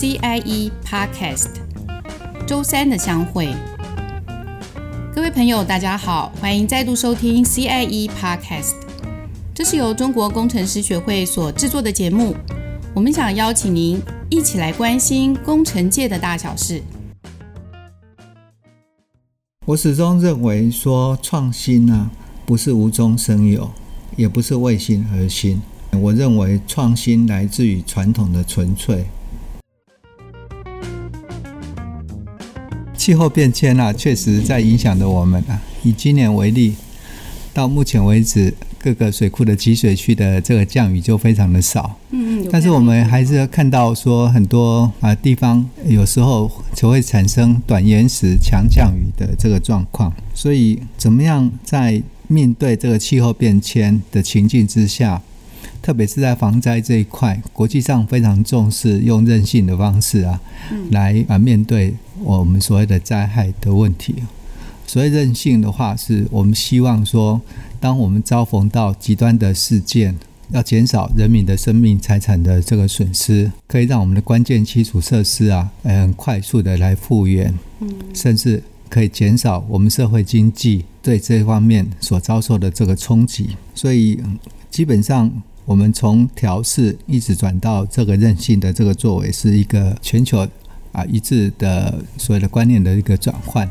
CIE Podcast 周三的相会。各位朋友，大家好，欢迎再度收听 CIE Podcast。这是由中国工程师学会所制作的节目。我们想邀请您一起来关心工程界的大小事。我始终认为说创新呢、不是无中生有，也不是为新而新。我认为创新来自于传统的纯粹。气候变迁啊，确实在影响着我们啊。以今年为例，到目前为止，各个水库的集水区的这个降雨就非常的少。嗯嗯。但是我们还是要看到说，很多啊地方有时候就会产生短延时强降雨的这个状况。所以，怎么样在面对这个气候变迁的情境之下，特别是在防灾这一块，国际上非常重视用韧性的方式啊，来啊面对我们所谓的灾害的问题。所谓韧性的话，是我们希望说，当我们遭逢到极端的事件，要减少人民的生命财产的这个损失，可以让我们的关键基础设施啊，很快速的来复原，甚至可以减少我们社会经济对这方面所遭受的这个冲击。所以，基本上。我们从调试一直转到这个韧性的这个作为，是一个全球啊一致的所有的观念的一个转换。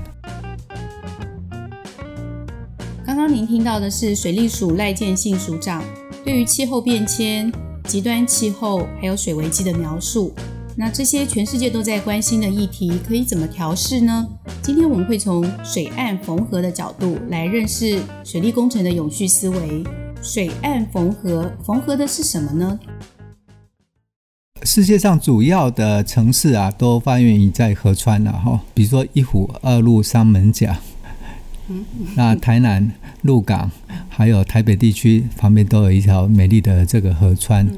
刚刚您听到的是水利署赖建信署长对于气候变迁、极端气候还有水危机的描述。那这些全世界都在关心的议题，可以怎么调试呢？今天我们会从水岸缝合的角度来认识水利工程的永续思维。水岸缝合，缝合的是什么呢？世界上主要的城市啊，都发源于在河川了哈，比如说一湖、二鹿、三门甲。那台南鹿港，还有台北地区旁边都有一条美丽的这个河川。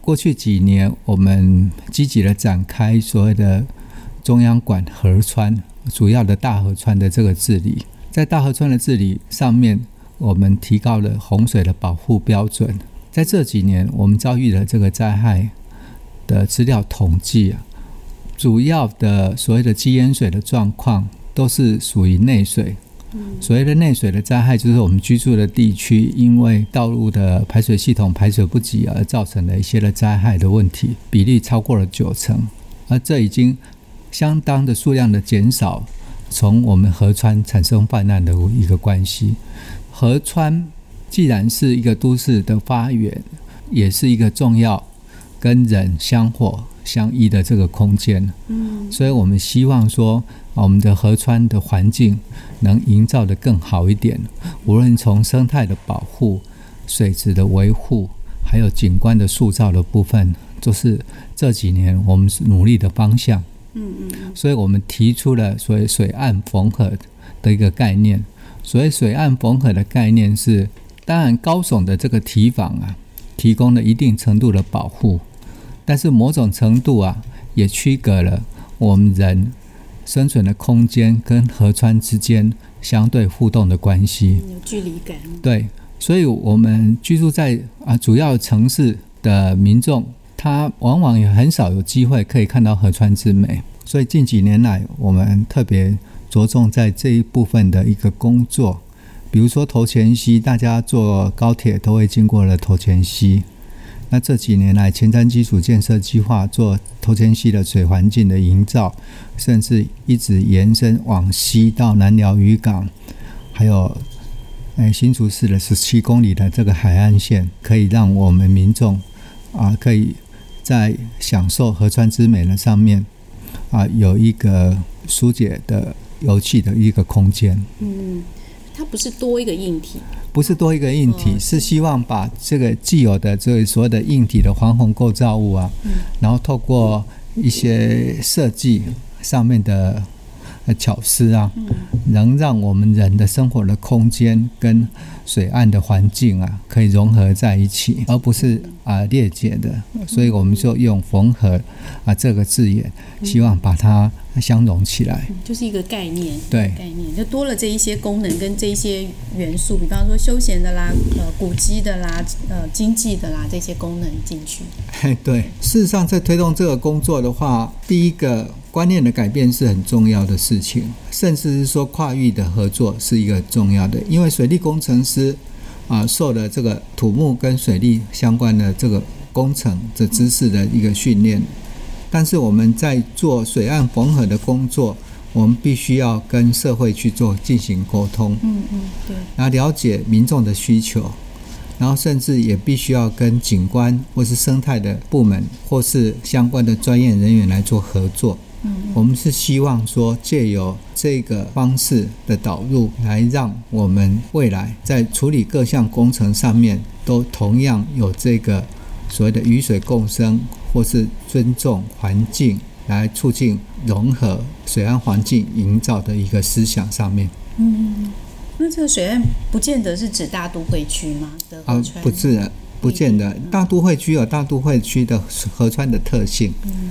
过去几年，我们积极的展开所谓的中央管河川，主要的大河川的这个治理，在大河川的治理上面。我们提高了洪水的保护标准。在这几年，我们遭遇了这个灾害的资料统计啊，主要的所谓的积淹水的状况都是属于内水。所谓的内水的灾害，就是我们居住的地区因为道路的排水系统排水不及而造成的一些的灾害的问题，比例超过了九成。而这已经相当的数量的减少，从我们河川产生泛滥的一个关系。河川既然是一个都市的发源，也是一个重要跟人相火相依的这个空间。嗯，所以我们希望说，我们的河川的环境能营造得更好一点。无论从生态的保护、水质的维护，还有景观的塑造的部分，都是这几年我们努力的方向。嗯嗯，所以我们提出了所谓水岸缝合的一个概念。所谓水岸缝合的概念是，当然高耸的这个堤防啊，提供了一定程度的保护，但是某种程度啊，也区隔了我们人生存的空间跟河川之间相对互动的关系。有距离感。对，所以我们居住在啊主要城市的民众，他往往也很少有机会可以看到河川之美。所以近几年来，我们特别。着重在这一部分的一个工作，比如说头前溪，大家坐高铁都会经过了头前溪。那这几年来，前瞻基础建设计划做头前溪的水环境的营造，甚至一直延伸往西到南寮渔港，还有哎新竹市的十七公里的这个海岸线，可以让我们民众啊，可以在享受河川之美的上面啊，有一个疏解的。游憩的一个空间。嗯，它不是多一个硬体，不是多一个硬体，是希望把这个既有的这个所有的硬体的防洪构造物啊，嗯、然后透过一些设计上面的巧思啊，能让我们人的生活的空间跟水岸的环境啊，可以融合在一起，而不是啊裂解的。所以我们就用缝合啊这个字眼，希望把它相融起来，就是一个概念。对，概念就多了这一些功能跟这一些元素，比方说休闲的啦、呃古迹的啦、呃经济的啦这些功能进去。对，事实上在推动这个工作的话，第一个。观念的改变是很重要的事情，甚至是说跨域的合作是一个重要的。因为水利工程师啊，受了这个土木跟水利相关的这个工程的知识的一个训练，但是我们在做水岸缝合的工作，我们必须要跟社会去做进行沟通，嗯嗯，对，然后了解民众的需求，然后甚至也必须要跟景观或是生态的部门或是相关的专业人员来做合作。我们是希望说，借由这个方式的导入，来让我们未来在处理各项工程上面，都同样有这个所谓的雨水共生，或是尊重环境，来促进融合水岸环境营造的一个思想上面。嗯，那这个水岸不见得是指大都会区吗？啊，不是，不见得。大都会区有大都会区的河川的特性。嗯。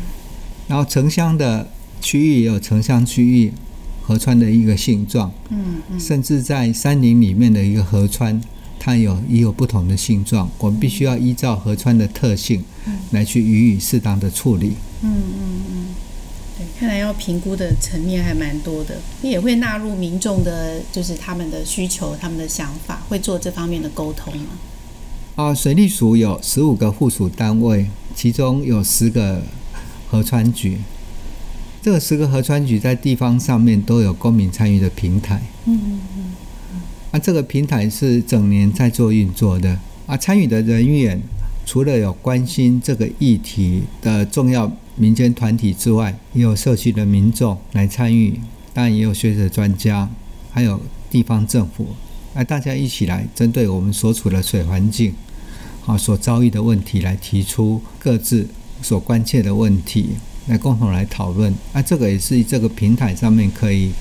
然后城乡的区域也有城乡区域河川的一个性状，嗯嗯，甚至在山林里面的一个河川，它有也有不同的性状，我们必须要依照河川的特性，来去予以适当的处理。嗯嗯嗯，对，看来要评估的层面还蛮多的，你也会纳入民众的，就是他们的需求、他们的想法，会做这方面的沟通吗？啊，水利署有十五个附属单位，其中有十个。河川局，这个十个河川局在地方上面都有公民参与的平台。嗯嗯嗯。啊，这个平台是整年在做运作的。啊，参与的人员除了有关心这个议题的重要民间团体之外，也有社区的民众来参与，当然也有学者专家，还有地方政府，啊，大家一起来针对我们所处的水环境，啊，所遭遇的问题来提出各自。所关切的问题，来共同来讨论。那、啊、这个也是这个平台上面可以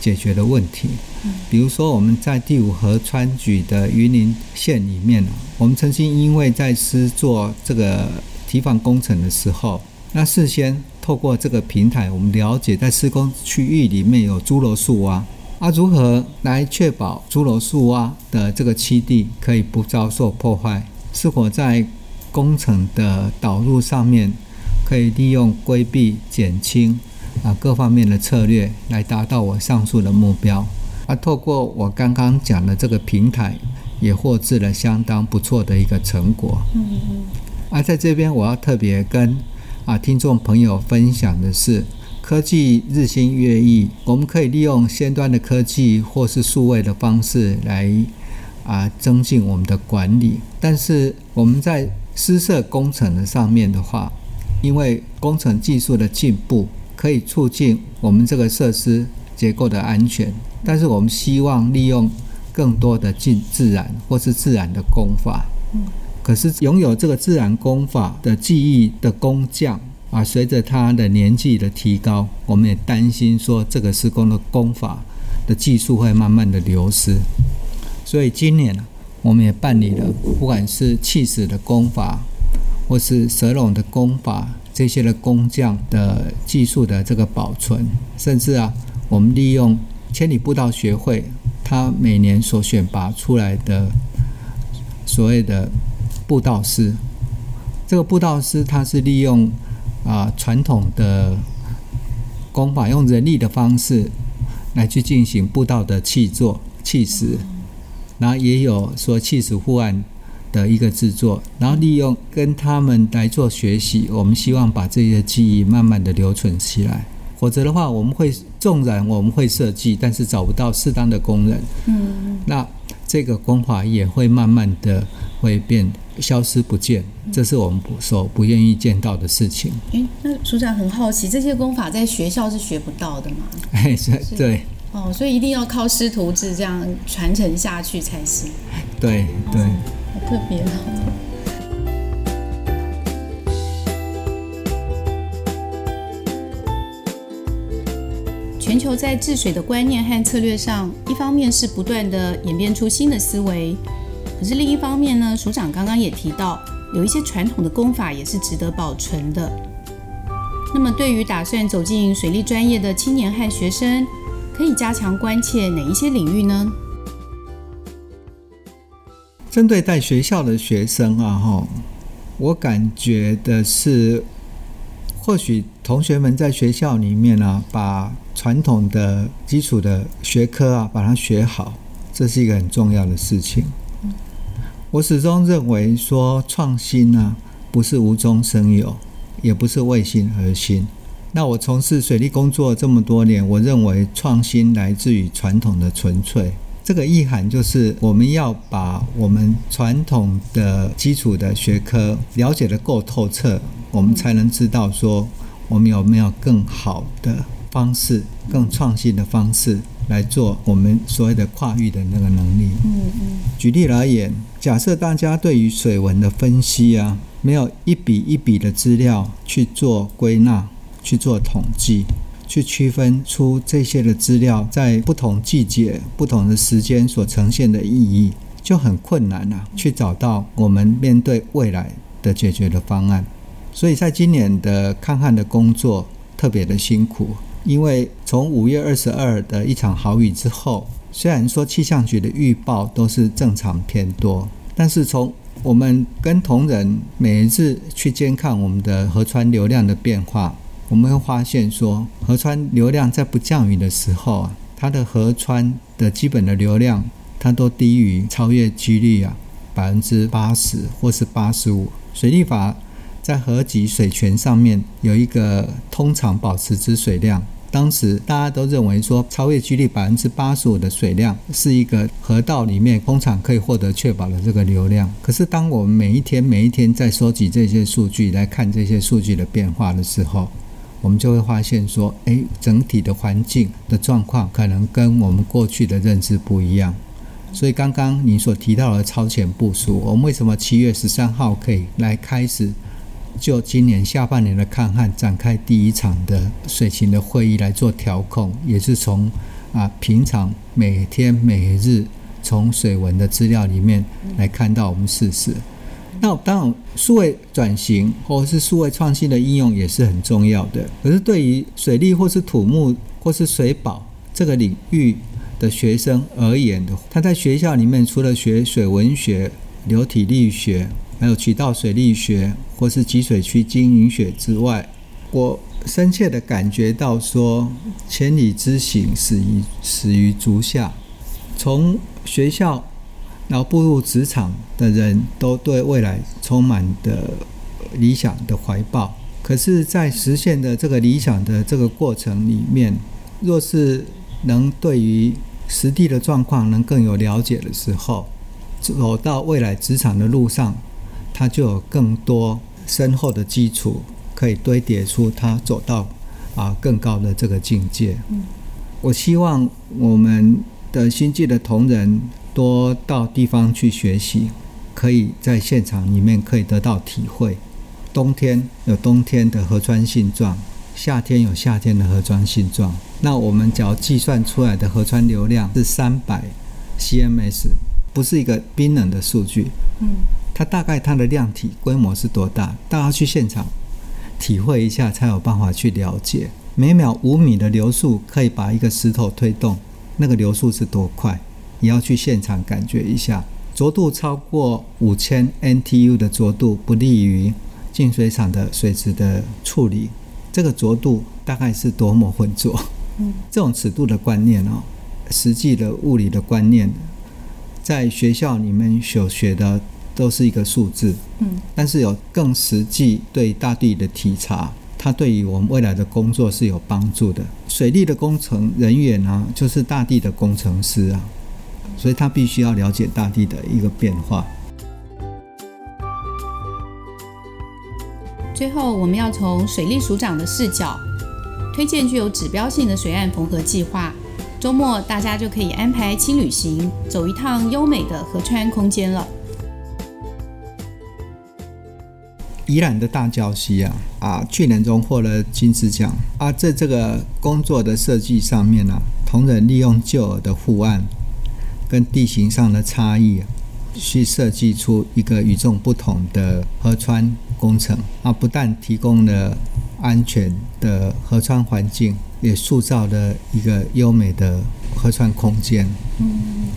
解决的问题。比如说我们在第五河川局的云林县里面，我们曾经因为在施做这个堤防工程的时候，那事先透过这个平台，我们了解在施工区域里面有猪罗树蛙，啊，如何来确保猪罗树蛙的这个栖地可以不遭受破坏？是否在工程的导入上面，可以利用规避、减轻啊各方面的策略，来达到我上述的目标。啊，透过我刚刚讲的这个平台，也获致了相当不错的一个成果。嗯嗯。啊，在这边我要特别跟啊听众朋友分享的是，科技日新月异，我们可以利用先端的科技或是数位的方式来啊增进我们的管理，但是我们在施设工程的上面的话，因为工程技术的进步，可以促进我们这个设施结构的安全。但是我们希望利用更多的进自然或是自然的工法。可是拥有这个自然工法的技艺的工匠啊，随着他的年纪的提高，我们也担心说这个施工的工法的技术会慢慢的流失。所以今年呢。我们也办理了，不管是砌石的功法，或是蛇笼的功法，这些的工匠的技术的这个保存，甚至啊，我们利用千里步道学会，他每年所选拔出来的所谓的步道师，这个步道师他是利用啊传统的功法，用人力的方式来去进行步道的砌作、砌石。然后也有说气死护岸的一个制作，然后利用跟他们来做学习，我们希望把这些技艺慢慢的留存起来。否则的话，我们会纵然我们会设计，但是找不到适当的工人，嗯，那这个工法也会慢慢的会变消失不见，这是我们所不愿意见到的事情。诶，那署长很好奇，这些功法在学校是学不到的吗？哎，是，对。哦，所以一定要靠师徒制这样传承下去才行。对对，好特别哦。全球在治水的观念和策略上，一方面是不断的演变出新的思维，可是另一方面呢，署长刚刚也提到，有一些传统的功法也是值得保存的。那么，对于打算走进水利专业的青年和学生，可以加强关切哪一些领域呢？针对在学校的学生啊，哈，我感觉的是，或许同学们在学校里面啊，把传统的基础的学科啊，把它学好，这是一个很重要的事情。我始终认为说，创新啊，不是无中生有，也不是为新而新。那我从事水利工作这么多年，我认为创新来自于传统的纯粹。这个意涵就是，我们要把我们传统的基础的学科了解得够透彻，我们才能知道说，我们有没有更好的方式、更创新的方式来做我们所谓的跨域的那个能力。嗯嗯。举例而言，假设大家对于水文的分析啊，没有一笔一笔的资料去做归纳、去做统计。去区分出这些的资料在不同季节、不同的时间所呈现的意义，就很困难了啊。去找到我们面对未来的解决的方案。所以在今年的抗旱的工作特别的辛苦，因为从五月二十二的一场豪雨之后，虽然说气象局的预报都是正常偏多，但是从我们跟同仁每一次去监看我们的河川流量的变化。我们会发现说，河川流量在不降雨的时候啊，它的河川的基本的流量，它都低于超越几率啊百分之八十或是八十五。水利法在河级水权上面有一个通常保持之水量，当时大家都认为说，超越几率百分之八十五的水量是一个河道里面通常可以获得确保的这个流量。可是当我们每一天每一天在收集这些数据来看这些数据的变化的时候，我们就会发现说，诶，整体的环境的状况可能跟我们过去的认知不一样。所以刚刚你所提到的超前部署，我们为什么七月十三号可以来开始就今年下半年的抗旱展开第一场的水情的会议来做调控，也是从啊平常每天每日从水文的资料里面来看到我们事实。那当然，数位转型或是数位创新的应用也是很重要的。可是，对于水利或是土木或是水保这个领域的学生而言的，他在学校里面除了学水文学、流体力学，还有渠道水利学或是集水区经营学之外，我深切的感觉到说，千里之行，始于始于足下。从学校。然后步入职场的人都对未来充满的理想的怀抱，可是，在实现的这个理想的这个过程里面，若是能对于实地的状况能更有了解的时候，走到未来职场的路上，他就有更多深厚的基础可以堆叠出他走到啊更高的这个境界。我希望我们的新进的同仁。多到地方去学习，可以在现场里面可以得到体会。冬天有冬天的河川性状，夏天有夏天的河川性状。那我们只要计算出来的河川流量是三百 CMS，不是一个冰冷的数据。嗯，它大概它的量体规模是多大？大家去现场体会一下，才有办法去了解。每秒五米的流速可以把一个石头推动，那个流速是多快？你要去现场感觉一下，浊度超过五千 NTU 的浊度不利于净水厂的水质的处理。这个浊度大概是多么浑浊？嗯，这种尺度的观念哦，实际的物理的观念，在学校里面所学的都是一个数字。嗯，但是有更实际对大地的体察，它对于我们未来的工作是有帮助的。水利的工程人员啊，就是大地的工程师啊。所以他必须要了解大地的一个变化。最后，我们要从水利署长的视角，推荐具有指标性的水岸缝合计划。周末大家就可以安排轻旅行，走一趟优美的河川空间了。宜兰的大礁溪啊啊，去年中获了金狮奖啊，在这个工作的设计上面呢、啊，同仁利用旧有的护岸跟地形上的差异、啊，去设计出一个与众不同的河川工程啊，不但提供了安全的河川环境，也塑造了一个优美的河川空间。嗯，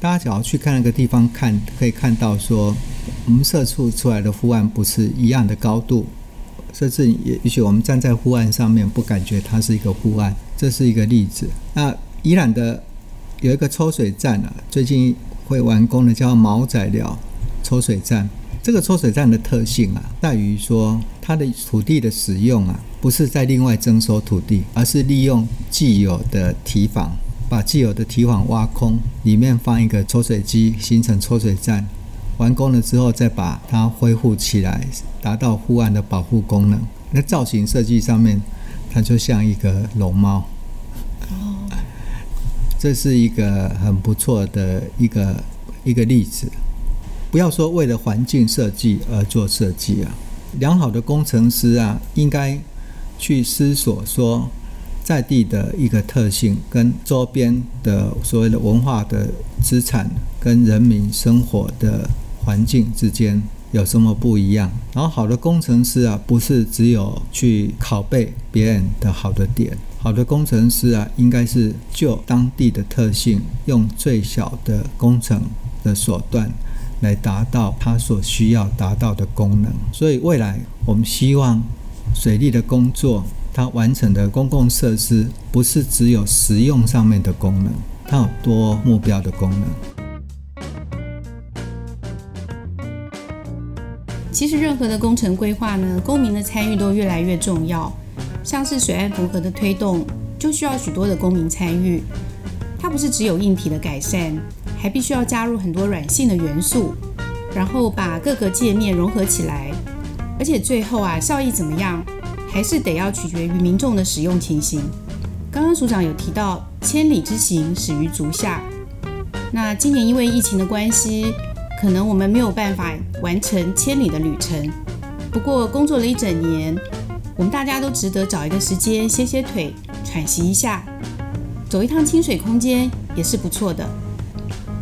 大家只要去看那个地方看，可以看到说，我们设出出来的护岸不是一样的高度，甚至也也许我们站在护岸上面不感觉它是一个护岸，这是一个例子。那宜兰的有一个抽水站啊，最近会完工的叫毛仔寮抽水站。这个抽水站的特性啊，在于说它的土地的使用啊，不是在另外征收土地，而是利用既有的堤防，把既有的堤防挖空，里面放一个抽水机，形成抽水站。完工了之后，再把它恢复起来，达到护岸的保护功能。那造型设计上面，它就像一个龙猫。这是一个很不错的一个一个例子。不要说为了环境设计而做设计啊，良好的工程师啊，应该去思索说，在地的一个特性跟周边的所谓的文化的资产跟人民生活的环境之间有什么不一样。然后，好的工程师啊，不是只有去拷贝别人的好的点，好的工程师啊，应该是就当地的特性，用最小的工程的手段。来达到它所需要达到的功能，所以未来我们希望水利的工作，它完成的公共设施不是只有实用上面的功能，它有多目标的功能。其实任何的工程规划呢，公民的参与都越来越重要。像是水岸缝合的推动，就需要许多的公民参与，它不是只有硬体的改善。还必须要加入很多软性的元素，然后把各个界面融合起来，而且最后啊，效益怎么样，还是得要取决于民众的使用情形。刚刚署长有提到“千里之行，始于足下”，那今年因为疫情的关系，可能我们没有办法完成千里的旅程。不过工作了一整年，我们大家都值得找一个时间歇歇腿，喘息一下，走一趟清水空间也是不错的。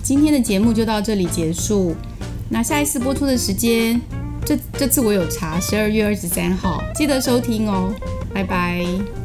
今天的节目就到这里结束。那下一次播出的时间，这这次我有查，十二月二十三号，记得收听哦。拜拜。